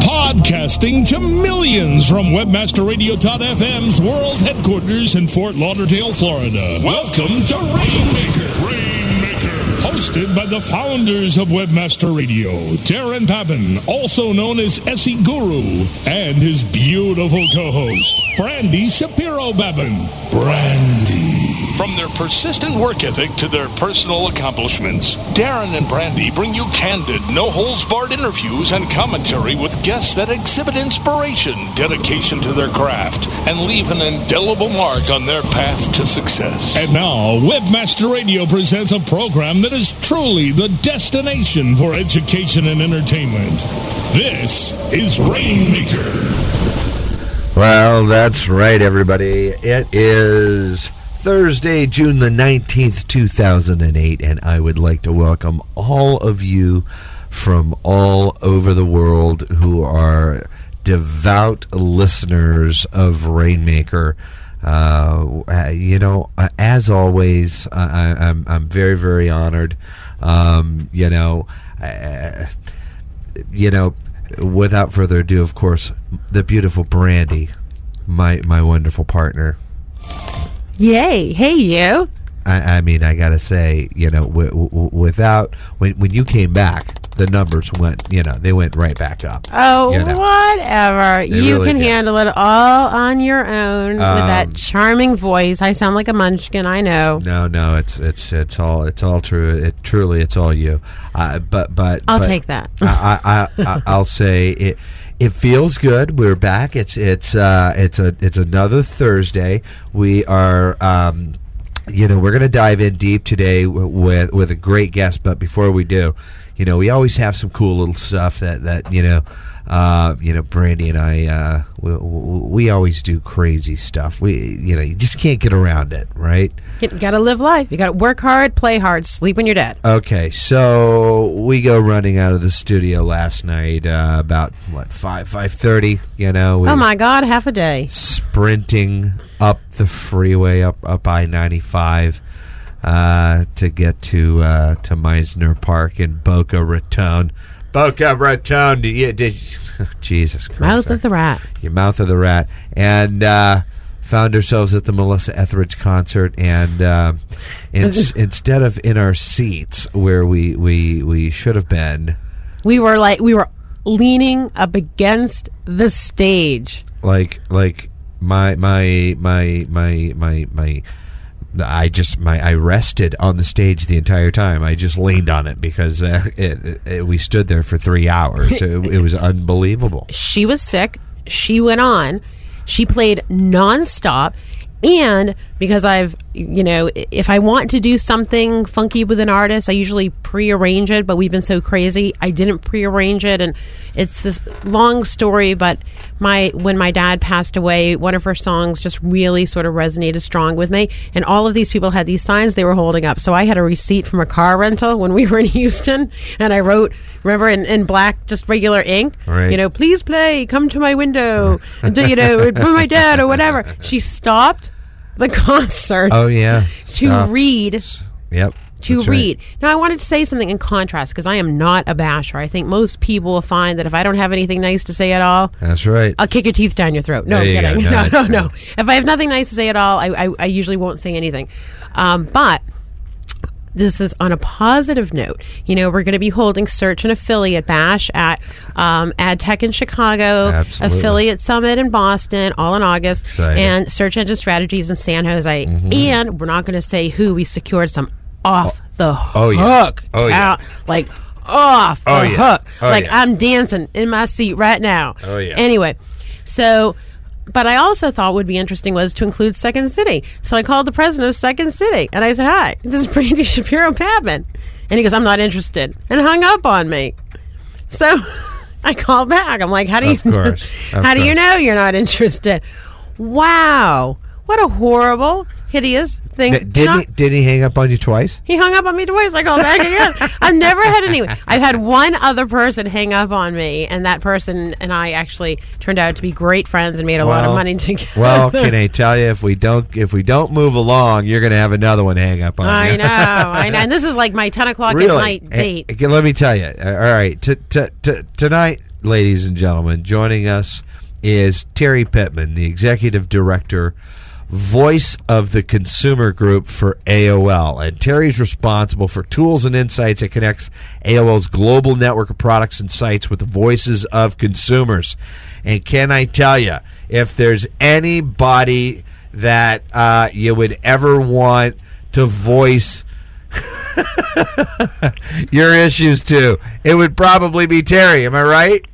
Podcasting to millions from WebmasterRadio.fm's world headquarters in Fort Lauderdale, Florida. Welcome to Rainmaker. Rainmaker. Hosted by the founders of Webmaster Radio, Darren Babin, also known as SE Guru, and his beautiful co-host, Brandy Shapiro Babin. Brandy. From their persistent work ethic to their personal accomplishments, Darren and Brandy bring you candid, no holds barred interviews and commentary with guests that exhibit inspiration, dedication to their craft, and leave an indelible mark on their path to success. And now, Webmaster Radio presents a program that is truly the destination for education and entertainment. This is Rainmaker. Well, that's right, everybody. It is Thursday, June the 19th, 2008, and I would like to welcome all of you from all over the world who are devout listeners of Rainmaker. Uh, you know, uh, as always, I, I'm, I'm very, very honored. Um, you know, uh, you know, without further ado, of course, the beautiful Brandy, my my wonderful partner. Yay! Hey, you. I, I mean, I gotta say, you know, w- w- without when when you came back, the numbers went, you know, they went right back up. Oh, you know. whatever. You really can did. handle it all on your own with that Um, charming voice. I sound like a munchkin, I know. No, no, it's it's it's all it's all true. It truly, it's all you. Uh, but but I'll but take that. I, I, I I'll say it. It feels good. We're back. It's it's uh it's a it's another Thursday. We are um you know we're going to dive in deep today with with a great guest. But before we do, you know we always have some cool little stuff that that you know. Uh, you know, Brandy and I, uh, we, we always do crazy stuff. We, you know, you just can't get around it, right? You gotta live life. You gotta work hard, play hard, sleep when you're dead. Okay, so we go running out of the studio last night uh, about what five five thirty. You know, we Oh my god, half a day. sprinting up the freeway up up I ninety five uh, to get to uh, to Mizner Park in Boca Raton. Boca Raton, did you, did Jesus Christ, Mouth of the rat. your mouth of the rat, and uh, found ourselves at the Melissa Etheridge concert, and uh, in, instead of in our seats where we we we should have been, We were like we were leaning up against the stage. like like my my my my my my. I just my I rested on the stage the entire time. I just leaned on it because uh, it, it, we stood there for three hours. It, it was unbelievable. She was sick. She went on. She played nonstop. And because I've, you know, if I want to do something funky with an artist, I usually prearrange it. But we've been so crazy, I didn't prearrange it, and it's this long story. But my when my dad passed away, one of her songs just really sort of resonated strong with me. And all of these people had these signs they were holding up. So I had a receipt from a car rental when we were in Houston, and I wrote, remember, in, in black, just regular ink, Right. you know, please play, come to my window, and do, you know, with my dad or whatever. She stopped the concert Oh yeah, to Stop. read. Yep. To That's right. read. Now, I wanted to say something in contrast because I am not a basher. I think most people will find that if I don't have anything nice to say at all, That's right. I'll kick your teeth down your throat. No, I'm kidding. No, No, no, no. If I have nothing nice to say at all, I, I, I usually won't say anything. Um, but this is on a positive note. You know, we're going to be holding Search and Affiliate Bash at um, AdTech in Chicago, Absolutely. Affiliate Summit in Boston, all in August, Exciting. and Search Engine Strategies in San Jose. Mm-hmm. And we're not going to say who we secured some off the oh, yeah. hook. Oh, yeah. Like off Oh, the yeah. hook. Oh, like yeah. I'm dancing in my seat right now. Oh, yeah. Anyway, so but I also thought would be interesting was to include Second City. So I called the president of Second City and I said, "Hi, this is Brandy Shapiro Papman," and he goes, "I'm not interested," and hung up on me. So I called back. I'm like, "How do Of you? course. How do you know you're not interested?" Wow, what a horrible, hideous thing. Did know- he did he hang up on you twice? he hung up on me twice. I called back again. I've never had any. I've had one other person hang up on me, and that person and I actually turned out to be great friends and made a lot of money together. Well, can I tell you if we don't if we don't move along, you're going to have another one hang up on you. I you. know, I know. And this is like my ten o'clock at night date. hey, let me tell you. uh, All right, t- t- t- tonight, ladies and gentlemen, joining us is Terry Pittman, the executive director, voice of the consumer group for AOL. And Terry's responsible for tools and insights that connects AOL's global network of products and sites with the voices of consumers. And can I tell you, if there's anybody that uh, you would ever want to voice your issues to, it would probably be Terry. Am I right?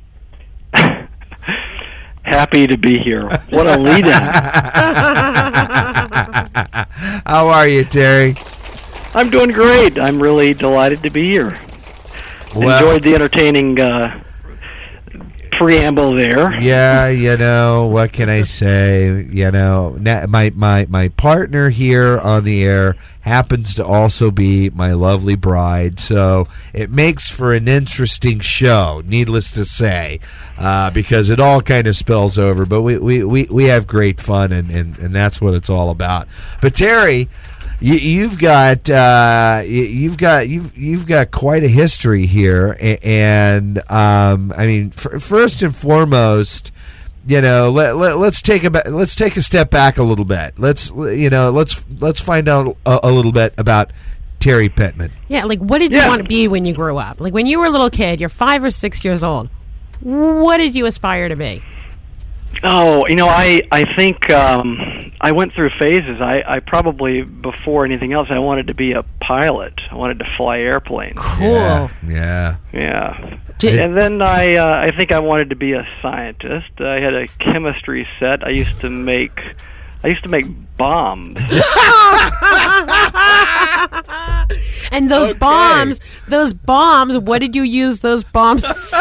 Happy to be here. What a lead in. How are you, Terry? I'm doing great. I'm really delighted to be here. Well- Enjoyed the entertaining uh, preamble there. Yeah, you know what can I say? You know, my my my partner here on the air happens to also be my lovely bride, so it makes for an interesting show. Needless to say, uh, because it all kind of spills over, but we we, we, we have great fun, and, and and that's what it's all about. But Terry. You, you've got uh, you- you've got you've you've got quite a history here, and um, I mean, f- first and foremost, you know, let, let let's take a let's take a step back a little bit. Let's you know let's let's find out a, a little bit about Terry Pittman. Yeah, like what did you Yeah. want to be when you grew up? Like when you were a little kid, you're five or six years old. What did you aspire to be? Oh, you know, I I think um, I went through phases. I, I probably before anything else, I wanted to be a pilot. I wanted to fly airplanes. Cool. Yeah, yeah. Yeah. Did- and then I uh, I think I wanted to be a scientist. I had a chemistry set. I used to make I used to make bombs. And those Okay. bombs, those bombs, what did you use those bombs for?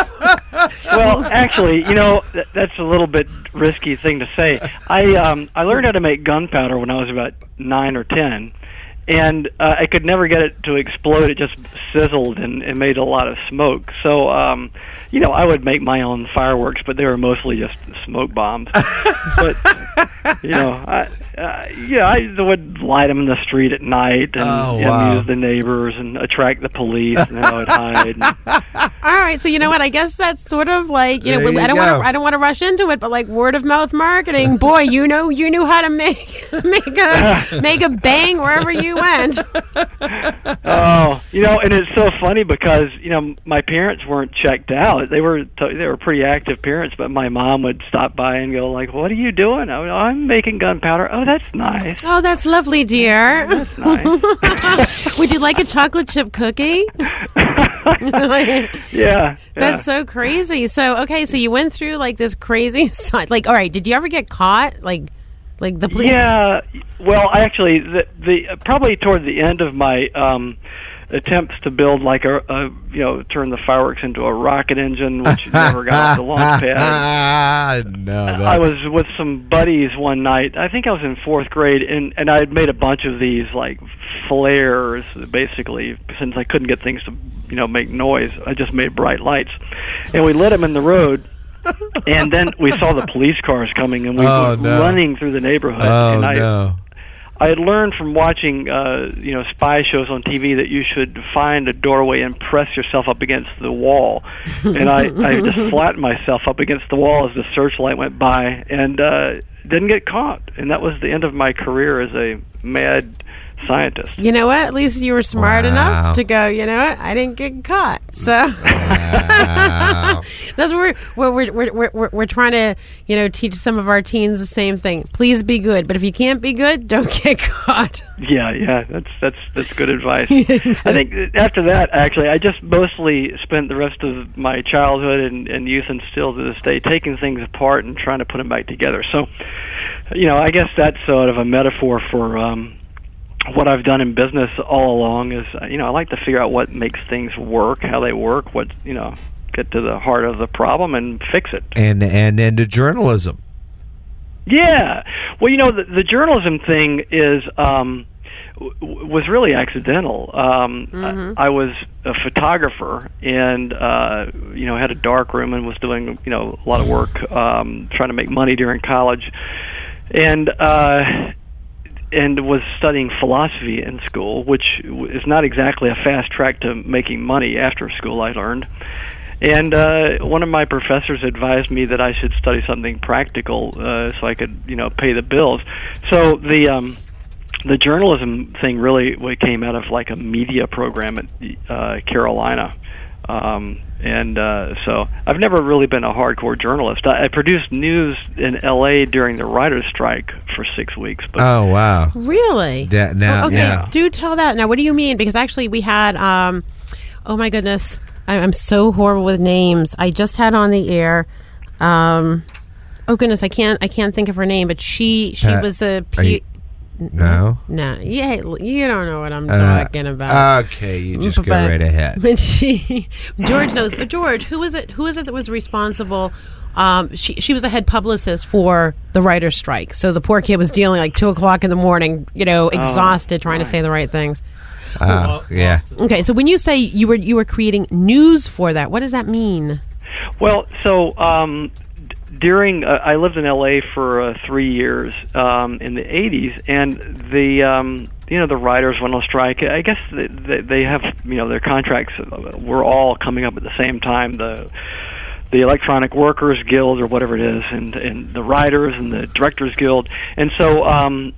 well, actually, you know th- that's a little bit risky thing to say. I um, I learned how to make gunpowder when I was about nine or ten, and uh, I could never get it to explode. It just sizzled and, and made a lot of smoke. So, um, you know, I would make my own fireworks, but they were mostly just smoke bombs. but you know, I, uh, yeah, I would light them in the street at night and Oh, wow. amuse the neighbors and attract the police, and then I would hide. And, All right, so you know what? I guess that's sort of like you know you I don't want to I don't want to rush into it, but like word of mouth marketing. Boy, you know you knew how to make make a make a bang wherever you went. Oh, you know, and it's so funny because you know my parents weren't checked out. They were t- they were pretty active parents, but my mom would stop by and go like, "What are you doing?" I would, I'm making gunpowder. Oh, that's nice. Oh, that's lovely, dear. Nice. Would you like a chocolate chip cookie? yeah, yeah. That's so crazy. So okay, so you went through like this crazy side. Like, all right, did you ever get caught? Like, like the police? Yeah, well, I actually, the, the probably toward the end of my um, attempts to build like a, a you know turn the fireworks into a rocket engine, which never got off the launch pad. no, that's, I was with some buddies one night. I think I was in fourth grade, and and I had made a bunch of these like flares, basically, since I couldn't get things to you know make noise. I just made bright lights, and we lit them in the road. and then we saw the police cars coming, and we Oh, were no. running through the neighborhood. Oh and I, no! I had learned from watching, uh, you know, spy shows on TV that you should find a doorway and press yourself up against the wall. And I, I just flattened myself up against the wall as the searchlight went by, and uh, didn't get caught. And that was the end of my career as a mad scientist. You know what? At least you were smart Wow. enough to go. You know what? I didn't get caught. So Wow. that's where we're we're, we're, we're, we're we're trying to you know teach some of our teens the same thing. Please be good, but if you can't be good, don't get caught. Yeah, yeah, that's that's that's good advice. I think after that, actually, I just mostly spent the rest of my childhood and, and youth and still to this day taking things apart and trying to put them back together. So, you know, I guess that's sort of a metaphor for um, what I've done in business all along. Is uh, you know, I like to figure out what makes things work, how they work, what you know, get to the heart of the problem and fix it. and and into journalism. Yeah. Well, you know, the, the journalism thing is um, w- w- was really accidental. Um, I, I was a photographer, and uh, you know, had a dark room and was doing you know a lot of work um, trying to make money during college, and. Uh, and was studying philosophy in school, which is not exactly a fast track to making money after school. I learned, and uh, one of my professors advised me that I should study something practical uh, so I could, you know, pay the bills. So the um, the journalism thing really came out of like a media program at uh, Carolina. Um, and uh, so I've never really been a hardcore journalist. I, I produced news in L.A. during the writers' strike for six weeks. But Oh wow. Really? Yeah, now- Oh, okay, yeah. do tell that. Now, what do you mean? Because actually, we had. Um, oh my goodness, I, I'm so horrible with names. I just had on the air. Um, oh goodness, I can't. I can't think of her name, but she she Pat, was the. are you- P- No. no, yeah, you don't know what I'm Uh, talking about. Okay, you just go But- right ahead. But she, George knows. Uh, George, who is it? Who is it that was responsible? Um, she she was a head publicist for the writers' strike. So the poor kid was dealing like two o'clock in the morning, you know, exhausted, trying to say the right things. Uh, yeah. Okay, so when you say you were you were creating news for that, what does that mean? Well, so um, d- during uh, I lived in LA for uh, three years um, in the '80s, and the um, you know the writers went on strike. I guess they, they, have you know their contracts were all coming up at the same time. The the Electronic Workers Guild or whatever it is, and and the writers and the Directors Guild, and so. Um,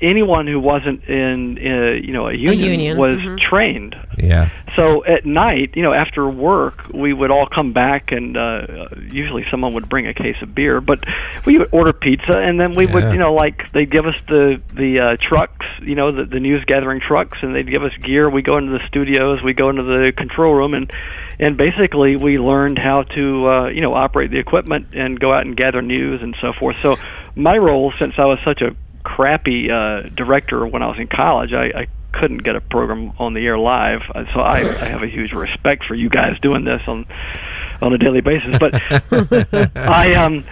Anyone who wasn't in, uh, you know, a union, union, was mhm. trained Yeah. so at night, you know, after work, we would all come back, and uh, usually someone would bring a case of beer. But we would order pizza, and then we would, you know, like they'd give us the the uh, trucks, you know, the, the news gathering trucks, and they'd give us gear. We go into the studios, we go into the control room, and and basically we learned how to, uh, you know, operate the equipment and go out and gather news and so forth. So my role, since I was such a crappy uh, director when I was in college, I, I couldn't get a program on the air live. So I, I have a huge respect for you guys doing this on on a daily basis. But I um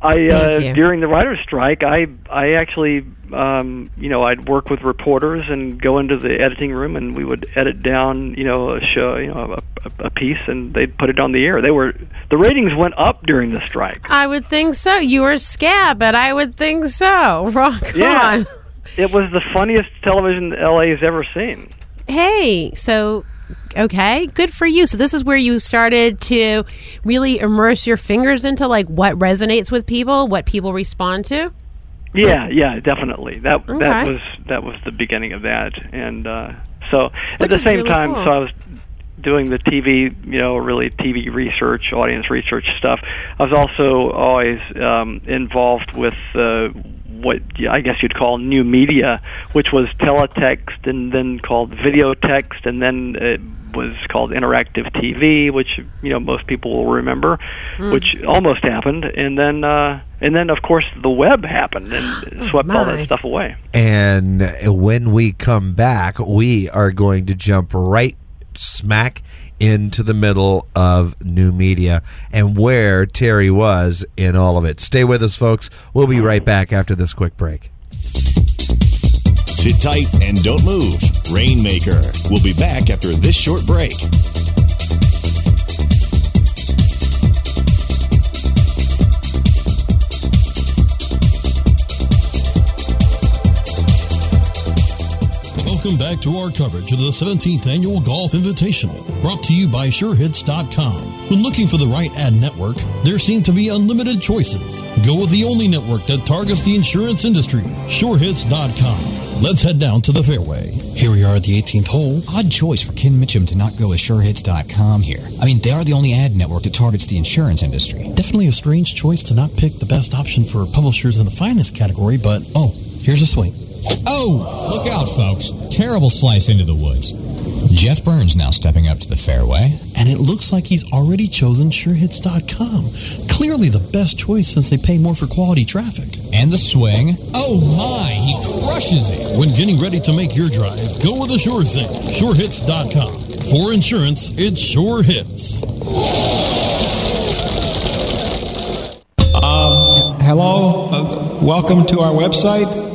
I uh, during the writers' strike, I I actually um you know I'd work with reporters and go into the editing room and we would edit down you know a show you know a, a, a piece and they'd put it on the air. They were the ratings went up during the strike. I would think so. You were scab, but I would think so. Rock Yeah. on. It was the funniest television LA has ever seen. Hey, so okay, good for you. So this is where you started to really immerse your fingers into like what resonates with people, what people respond to. Yeah, yeah, definitely. That Okay. that was that was the beginning of that, and uh, so at the same really time, cool. so I was doing the TV, you know, really TV research, audience research stuff. I was also always um, involved with uh, what I guess you'd call new media, which was teletext, and then called video text, and then it was called interactive TV, which you know most people will remember, Hmm. which almost happened, and then uh, and then of course the web happened and swept all that stuff away. And when we come back, we are going to jump right smack into the middle of new media and where Terry was in all of it. Stay with us, folks. We'll be right back after this quick break. Sit tight and don't move. Rainmaker. We'll be back after this short break. Welcome back to our coverage of the 17th Annual Golf Invitational, brought to you by SureHits.com. When looking for the right ad network, there seem to be unlimited choices. Go with the only network that targets the insurance industry, SureHits.com. Let's head down to the fairway. Here we are at the 18th hole. Odd choice for Ken Mitchum to not go with SureHits.com here. I mean, they are the only ad network that targets the insurance industry. Definitely a strange choice to not pick the best option for publishers in the finance category, but oh, here's a swing. Oh, look out, folks. Terrible slice into the woods. Jeff Burns now stepping up to the fairway. And it looks like he's already chosen SureHits.com. Clearly the best choice since they pay more for quality traffic. And the swing. Oh my, he crushes it. When getting ready to make your drive, go with the sure thing. SureHits.com. For insurance, it sure hits. Um, Hello, uh, welcome to our website.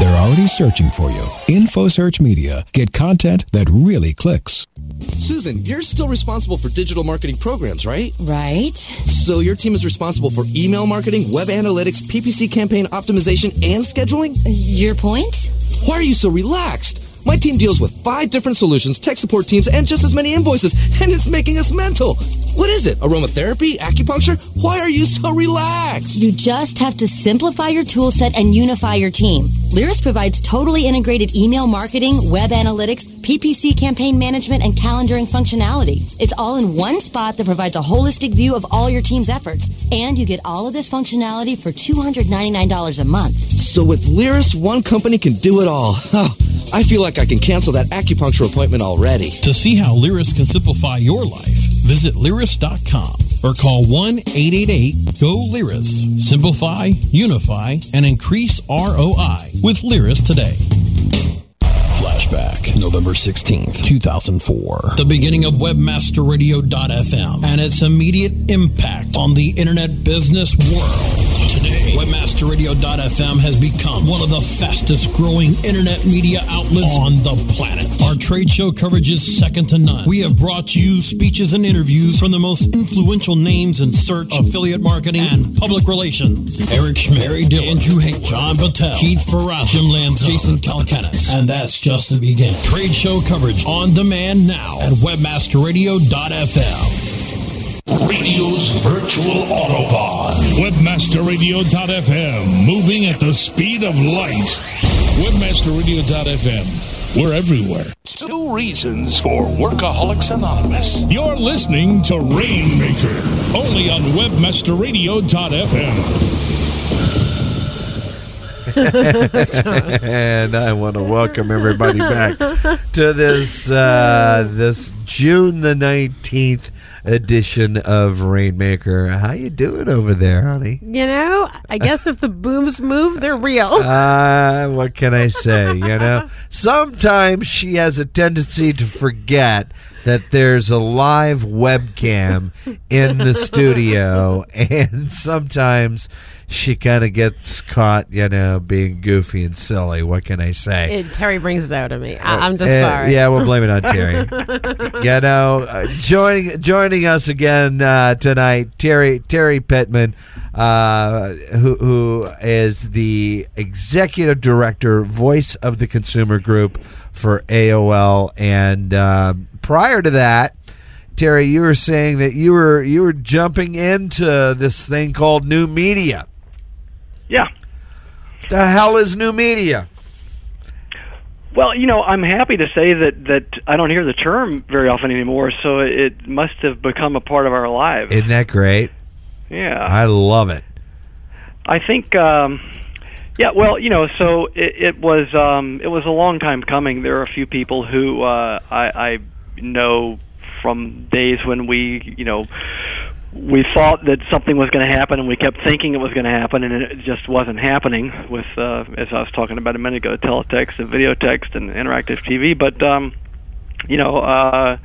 They're already searching for you. InfoSearch Media. Get content that really clicks. Susan, you're still responsible for digital marketing programs, right? Right. So your team is responsible for email marketing, web analytics, PPC campaign optimization, and scheduling? Your point? Why are you so relaxed? My team deals with five different solutions, tech support teams, and just as many invoices, and it's making us mental. What is it? Aromatherapy? Acupuncture? Why are you so relaxed? You just have to simplify your tool set and unify your team. Lyris provides totally integrated email marketing, web analytics, PPC campaign management, and calendaring functionality. It's all in one spot that provides a holistic view of all your team's efforts. And you get all of this functionality for $299 a month. So with Lyris, one company can do it all. Oh, I feel like I can cancel that acupuncture appointment already. To see how Lyris can simplify your life, visit Lyris.com or call 1 888 GO Lyris. Simplify, unify, and increase ROI with Lyris today. Flashback, November 16th, 2004. The beginning of WebmasterRadio.fm and its immediate impact on the internet business world. Today, WebmasterRadio.fm has become one of the fastest growing internet media outlets on the planet. Our trade show coverage is second to none. We have brought you speeches and interviews from the most influential names in search, affiliate marketing, and public relations. Eric Schmidt, Harry Dillon, Andrew Haight, John Battelle, Keith Farrar, Jim Lanza, Jason Calacanis. And that's just the beginning. Trade show coverage on demand now at webmasterradio.fm. Radio's virtual Autobahn. Webmasterradio.fm. Moving at the speed of light. Webmasterradio.fm. We're everywhere. Two reasons for Workaholics Anonymous. You're listening to Rainmaker. Only on Webmasterradio.fm. and I want to welcome everybody back to this uh, this June the nineteenth edition of Rainmaker. How you doing over there, honey? You know, I guess if the booms move, they're real. Uh, what can I say? You know, sometimes she has a tendency to forget that there's a live webcam in the studio, and sometimes she kind of gets caught, you know, being goofy and silly. What can I say? It, Terry brings it out of me. I, I'm just Uh, sorry. Yeah, we'll blame it on Terry. you know, uh, joining joining us again uh, tonight, Terry Terry Pittman, uh, who who is the executive director, voice of the consumer group for AOL, and uh, prior to that. Terry, you were saying that you were you were jumping into this thing called new media. Yeah. The hell is new media? Well, you know, I'm happy to say that that I don't hear the term very often anymore, so it must have become a part of our lives. Isn't that great? yeah. I love it. I think, um, yeah. Well, you know, so it, it was um, it was a long time coming. There are a few people who uh, I, I know from days when we, you know, we thought that something was going to happen, and we kept thinking it was going to happen, and it just wasn't happening. With uh, as I was talking about a minute ago, teletext and video text and interactive TV. But um, you know. Uh,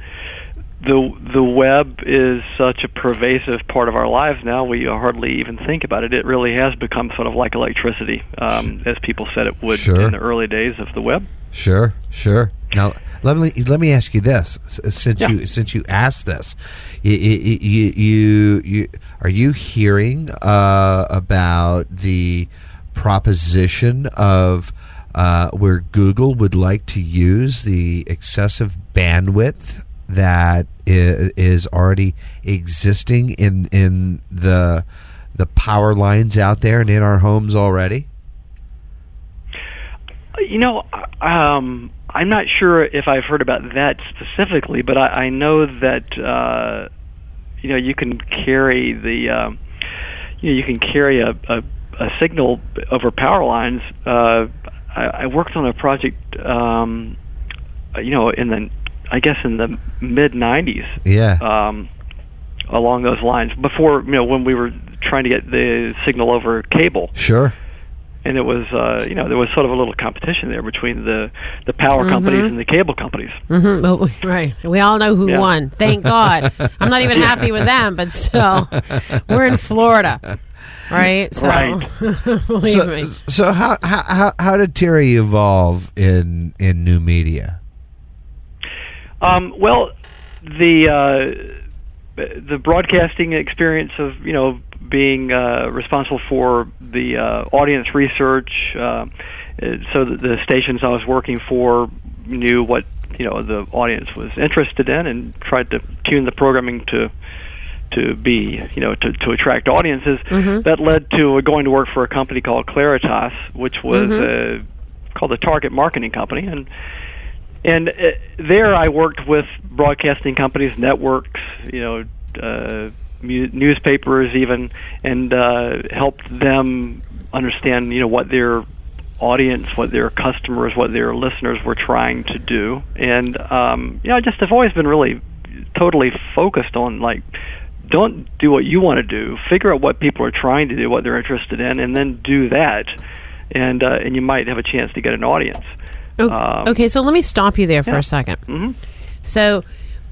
the the web is such a pervasive part of our lives now. We hardly even think about it. It really has become sort of like electricity, um, as people said it would Sure. in the early days of the web. Sure, sure. Now let me let me ask you this: since Yeah. you since you asked this, you you you, you are you hearing uh, about the proposition of uh, where Google would like to use the excessive bandwidth that is already existing in in the the power lines out there and in our homes already? You know, um, I'm not sure if I've heard about that specifically, but I, I know that uh, you know you can carry the um, you know you can carry a, a, a signal over power lines. Uh, I, I worked on a project, um, you know, in the I guess in the mid '90s. Yeah. Um, along those lines, before you know when we were trying to get the signal over cable Sure. And it was uh, you know there was sort of a little competition there between the the power companies and the cable companies. hmm But, right. We all know who Yeah. won. Thank God. I'm not even happy with them, but still, we're in Florida. right? So, Right. believe so, me. so how, how how how did Terry evolve in in new media? Um, well, the uh, the broadcasting experience of you know being uh, responsible for the uh, audience research, uh, so that the stations I was working for knew what you know the audience was interested in and tried to tune the programming to to be you know to, to attract audiences. That led to going to work for a company called Claritas, which was uh, called a target marketing company, and and uh, there I worked with broadcasting companies, networks, you know, uh, mu- newspapers, even, and uh, helped them understand, you know, what their audience, what their customers, what their listeners were trying to do. And um, you know, I just have always been really totally focused on like don't do what you want to do. Figure out what people are trying to do, what they're interested in, and then do that. And uh, and you might have a chance to get an audience. Oh, Um, okay, so let me stop you there for yeah. a 2nd Mhm. So,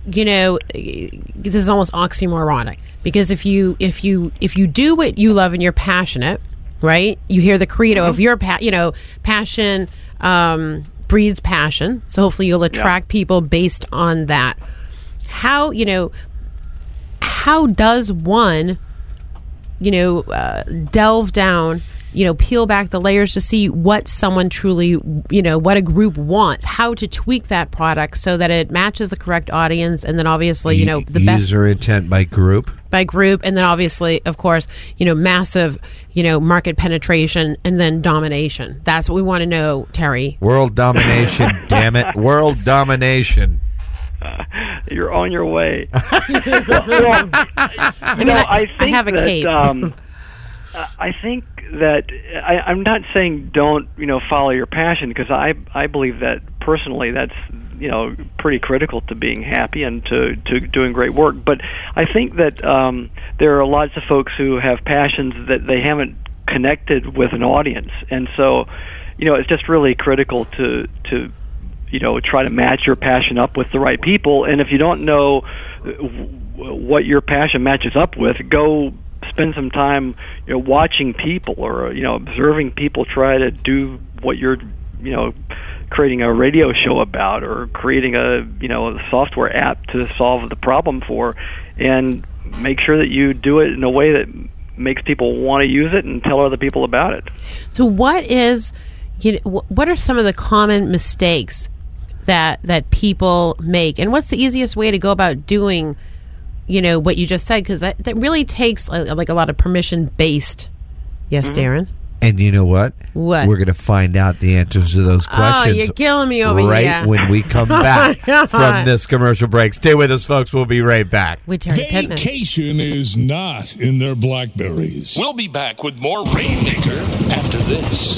you know, this is almost oxymoronic because if you if you if you do what you love and you're passionate, right? You hear the credo Mm-hmm. of your pa- you know, passion um, breeds passion. So hopefully you'll attract people based on that. How you know? How does one you know, uh, delve down, you know, peel back the layers to see what someone truly, you know, what a group wants, how to tweak that product so that it matches the correct audience, and then obviously, you know, the best user intent by group. by group, and then obviously, of course, you know, massive, you know, market penetration, and then domination. That's what we want to know, Terry. World domination, damn it. World domination. You're on your way. well, I mean, no, I, I think have a that, cape. Um, I think that I, I'm not saying don't you know follow your passion because I I believe that personally that's you know pretty critical to being happy and to to doing great work. But I think that um, there are lots of folks who have passions that they haven't connected with an audience, and so you know it's just really critical to to you know try to match your passion up with the right people and if you don't know uh, what your passion matches up with go spend some time you know watching people or you know observing people try to do what you're you know creating a radio show about or creating a you know a software app to solve the problem for and make sure that you do it in a way that makes people want to use it and tell other people about it. So, what is, you know, what are some of the common mistakes that that people make, and what's the easiest way to go about doing, you know, what you just said? Because that, that really takes uh, like a lot of permission based. Yes, Darren. And you know what? What? We're going to find out the answers to those questions. Oh, questions. you're killing me over right here. when we come Oh, back my God. from this commercial break. Stay with us, folks. We'll be right back. With Terry Pittman. Vacation is not in their blackberries. We'll be back with more Rainmaker after this.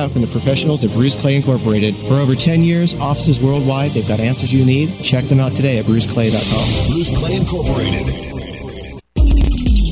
from the professionals at Bruce Clay Incorporated. For over 10 years, offices worldwide, they've got answers you need. Check them out today at bruceclay.com. Bruce Clay Incorporated.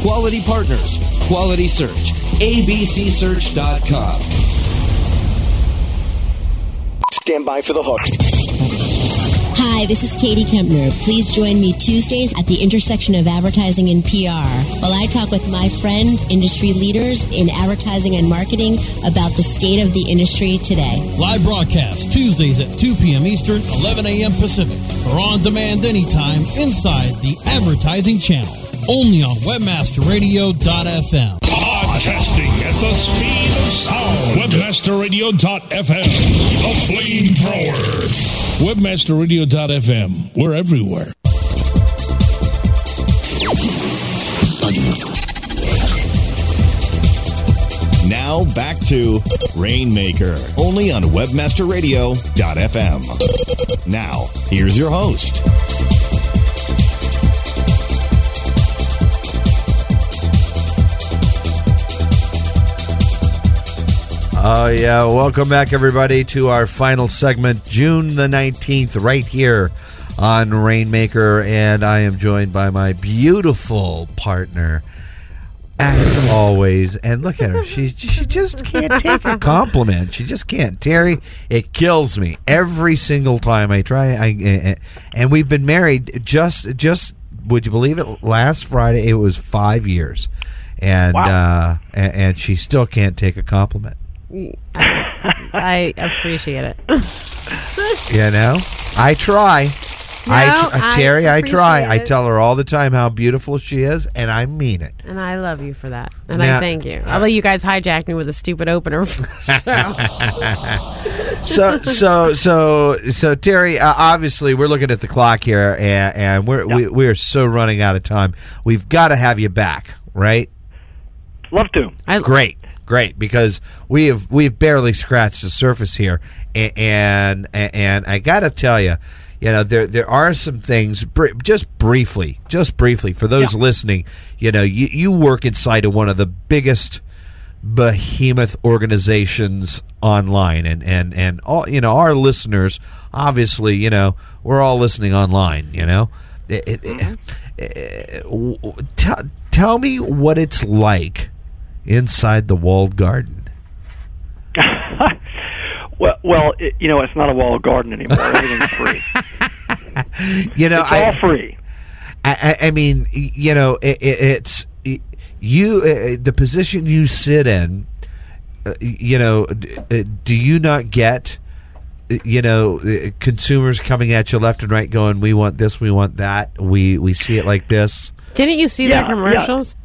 Quality partners, quality search. ABCSearch.com. Stand by for the hook. Hi, this is Katie Kempner. Please join me Tuesdays at the intersection of advertising and PR while I talk with my friends, industry leaders in advertising and marketing about the state of the industry today. Live broadcast Tuesdays at 2 p.m. Eastern, 11 a.m. Pacific, or on demand anytime inside the advertising channel. Only on WebmasterRadio.fm. Podcasting at the speed of sound. Webmasterradio.fm. The flamethrower. Webmasterradio.fm. We're everywhere. Now back to Rainmaker, only on WebmasterRadio.fm. Now, here's your host. Oh, yeah. Welcome back, everybody, to our final segment, June the 19th, right here on Rainmaker. And I am joined by my beautiful partner, as always. And look at her. She, she just can't take a compliment. She just can't. Terry, it kills me every single time I try. I, eh, eh, eh. and we've been married just, just, would you believe it? Last Friday, it was five years. And, uh, and, and she still can't take a compliment. I appreciate it. You know, I try. I, tr- I Terry, I try. I tell her all the time how beautiful she is, and I mean it. And I love you for that. And Now- I thank you. Although you guys hijacked me with a stupid opener. so so so so Terry, uh, obviously we're looking at the clock here, and, and we're we, we're so running out of time. We've got to have you back, right? Love to. great, great, because we have we've barely scratched the surface here, and and, and I got to tell you. You know there there are some things br- just briefly, just briefly for those listening. You know, you, you work inside of one of the biggest behemoth organizations online and and and all you know our listeners obviously you know we're all listening online you know It- it- it- w- w- tell, tell me what it's like inside the walled garden Well, well, it, you know, it's not a walled garden anymore. Everything's free. you know it's I, all free. I, I, I mean, you know, it, it, it's you. Uh, the position you sit in. Uh, you know, d- uh, do you not get? uh, You know, uh, consumers coming at you left and right, going, "We want this, we want that. We we see it like this." Didn't you see Yeah, their commercials?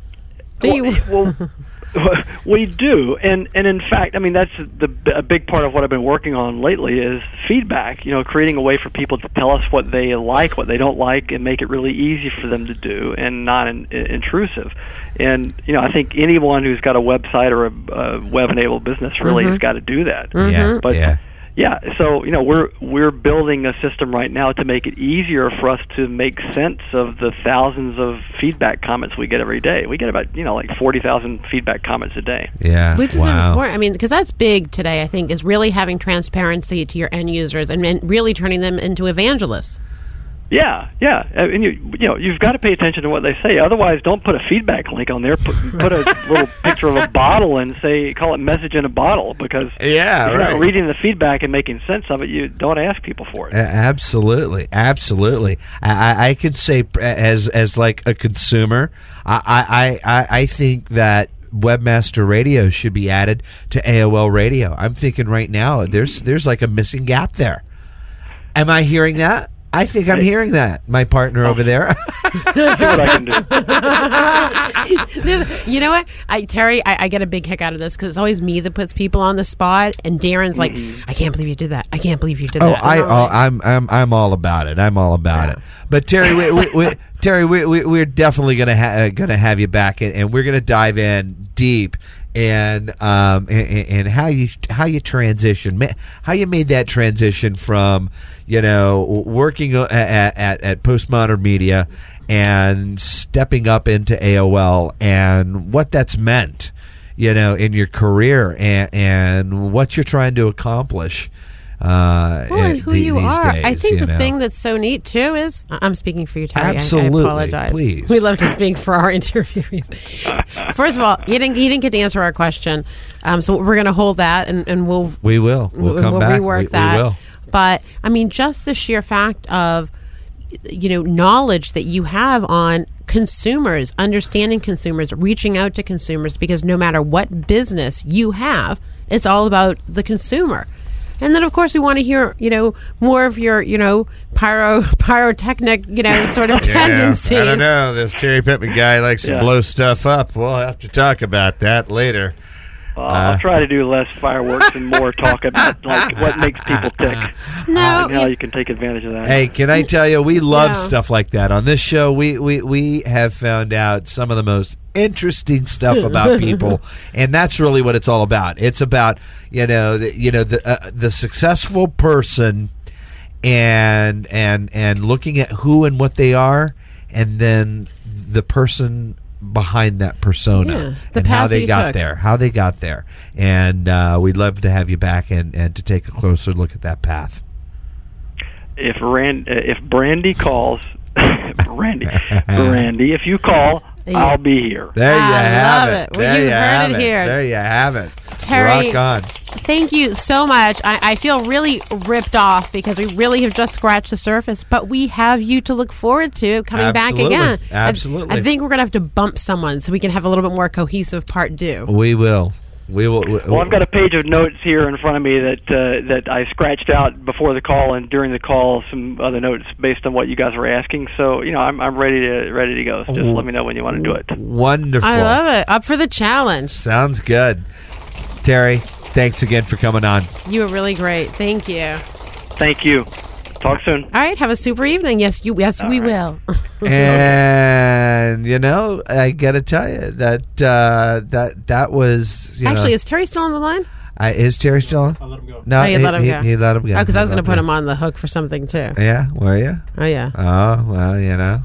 Well, Do you? well, we do, and and in fact, I mean that's the a big part of what I've been working on lately is feedback. You know, creating a way for people to tell us what they like, what they don't like, and make it really easy for them to do and not in, intrusive. And you know, I think anyone who's got a website or a, a web-enabled business really Mhm. has got to do that. Yeah, but yeah. Yeah, so you know we're we're building a system right now to make it easier for us to make sense of the thousands of feedback comments we get every day. We get about you know like forty thousand feedback comments a day. Yeah, Which is important. I mean, because that's big today, I think, is really having transparency to your end users and, and really turning them into evangelists. Yeah, yeah, Uh, and you you know you've got to pay attention to what they say. Otherwise, don't put a feedback link on there. Put put a little picture of a bottle and say call it message in a bottle because Yeah, if you're right. not reading the feedback and making sense of it, you don't ask people for it. Absolutely, absolutely. I, I- I could say as as like a consumer, I I, I, I think that Webmaster Radio should be added to AOL Radio. I'm thinking right now there's there's like a missing gap there. Am I hearing that? I think I'm hearing that. My partner over there. What I can do. There's, you know what, I Terry, I, I get a big kick out of this because it's always me that puts people on the spot, and Darren's like, "I can't believe you did that. I can't believe you did Oh, that." I, And I'm like, oh, I'm, I'm, I'm all about it. I'm all about it. But Terry, we, we, we, Terry, we, we, we're definitely gonna ha- uh, gonna have you back, and, and we're gonna dive in deep and um and, and how you how you transition, how you made that transition from you know working at at, at postmodern media and stepping up into AOL and what that's meant you know in your career and and what you're trying to accomplish uh, Well, and who the- you are. I think the know. thing that's so neat too is I- I'm speaking for you, Terry. I- Absolutely, I, apologize. please. We love to speak for our interviewees. First of all, you didn't you didn't get to answer our question, um, so we're going to hold that and, and we'll we will we'll come we'll back rework we, we that. will. But I mean, just the sheer fact of you know knowledge that you have on consumers, understanding consumers, reaching out to consumers, because no matter what business you have, it's all about the consumer. And then, of course, we want to hear, you know, more of your, you know, pyro pyrotechnic, you know, sort of tendencies. I don't know. This Terry Pittman guy likes to blow stuff up. We'll have to talk about that later. Uh, I'll try to do less fireworks and more talk about like what makes people tick No, uh, and how you can take advantage of that. Hey, can I tell you, we love Yeah. stuff like that on this show. We we we have found out some of the most interesting stuff about people, and that's really what it's all about. It's about you know the, you know the uh, the successful person, and and and looking at who and what they are, and then the person behind that persona Yeah, the and how they got took. there, how they got there, and uh, we'd love to have you back and and to take a closer look at that path. if Rand, uh, if Brandy calls, Brandy, Brandy, if you call, Yeah. I'll be here. There you I have love it. it. Well, There you you heard have it it. here. There you have it. Terry- Rock on. Thank you so much. I, I feel really ripped off because we really have just scratched the surface, but we have you to look forward to coming back Absolutely. again. I- Absolutely. I, think we're going to have to bump someone so we can have a little bit more cohesive part due. We will. We will. We, Well, I've got a page of notes here in front of me that uh, that I scratched out before the call and during the call. Some other notes based on what you guys were asking. So you know, I'm I'm ready to ready to go. So just let me know when you want to do it. Wonderful. I love it. Up for the challenge. Sounds good. Terry, thanks again for coming on. You were really great. Thank you. Thank you. Talk soon. All right, have a super evening. Yes, you. Yes, we will. And you know, I got to tell you that uh, that that was you Actually, know, is Terry still on the line? I, is Terry still on? I let him go. No, oh, he, let him he, go. he let him go. Oh, because I was going to put go. him on the hook for something too. Yeah, were you? Oh yeah. Oh well, you know,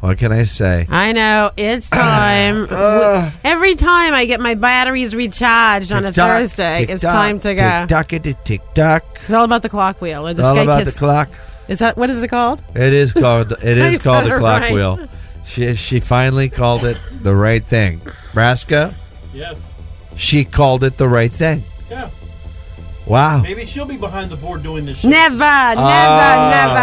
what can I say? I know it's time. W- uh. Every time I get my batteries recharged on a Tick-tock, Thursday, it's tick-tock, time to go. Tick-tock, tick tock. It's all about the clock wheel or the All sky about kiss. the clock. Is that what is it called? It is called. It I is called said the it clock right. wheel. She she finally called it the right thing. Brasco, Yes. she called it the right thing. Yeah. Wow. Maybe she'll be behind the board doing this. shit. Never, never, Oh, never.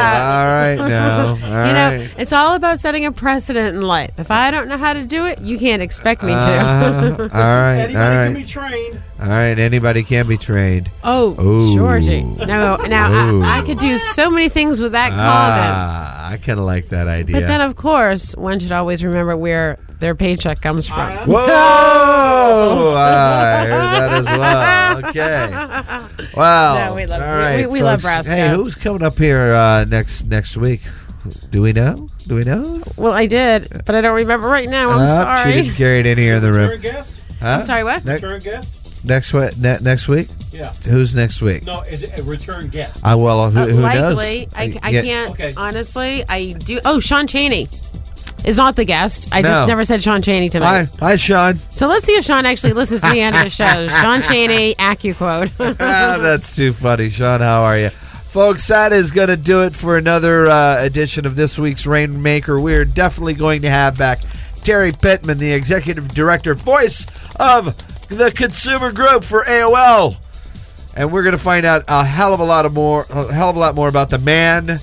It's all about setting a precedent in life. If I don't know how to do it, you can't expect me to. Uh, all right, Anybody all can be trained. all right. Anybody can be trained. oh, Ooh. Georgie. No, now I, I could do so many things with that call. then. Ah, I kind of like that idea. But then, of course, one should always remember where their paycheck comes from. Whoa! I heard that as well. Okay. Wow. No, we love- All we- right, we- we love folks. Brasco. Hey, who's coming up here uh, next next week? Do we know? Do we know? Well, I did, but I don't remember right now. I'm Uh, sorry. She didn't carry it in here in the room. Return guest? Huh? I'm sorry, what? Ne- Return guest? next week? Ne- next week? Yeah. Who's next week? No, is it a return guest? I well, who, Uh, who likely, knows? I, I Yeah. can't. Okay. Honestly, I do. Oh, Sean Cheney is not the guest. I No. just never said Sean Cheney Hi, tonight. hi, Sean. So let's see if Sean actually listens to the end of the show. Sean Cheney, AccuQuote. ah, that's too funny, Sean. How are you? Folks, that is going to do it for another uh, edition of this week's Rainmaker. We're definitely going to have back Terry Pittman, the executive director, voice of the consumer group for AOL. And we're going to find out a hell of a lot of more, a hell of a lot more about the man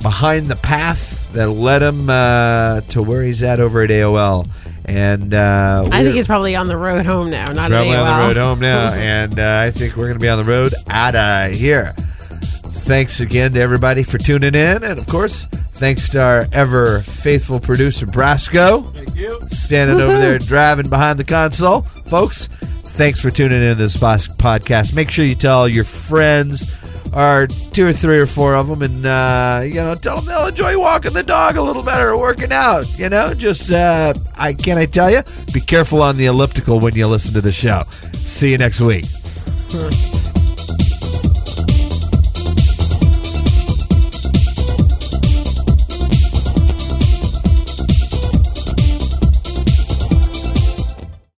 behind the path that led him uh, to where he's at over at AOL. And uh, I think he's probably on the road home now. Not at Probably on the road home now, and uh, I think we're going to be on the road out of here. Thanks again to everybody for tuning in, and of course, thanks to our ever faithful producer Brasco, Thank you. standing over there driving behind the console. Folks, thanks for tuning in to this pos- podcast. Make sure you tell your friends, or two or three or four of them, and uh, you know, tell them they'll enjoy walking the dog a little better or working out. You know, just uh, I can I tell you, be careful on the elliptical when you listen to the show. See you next week.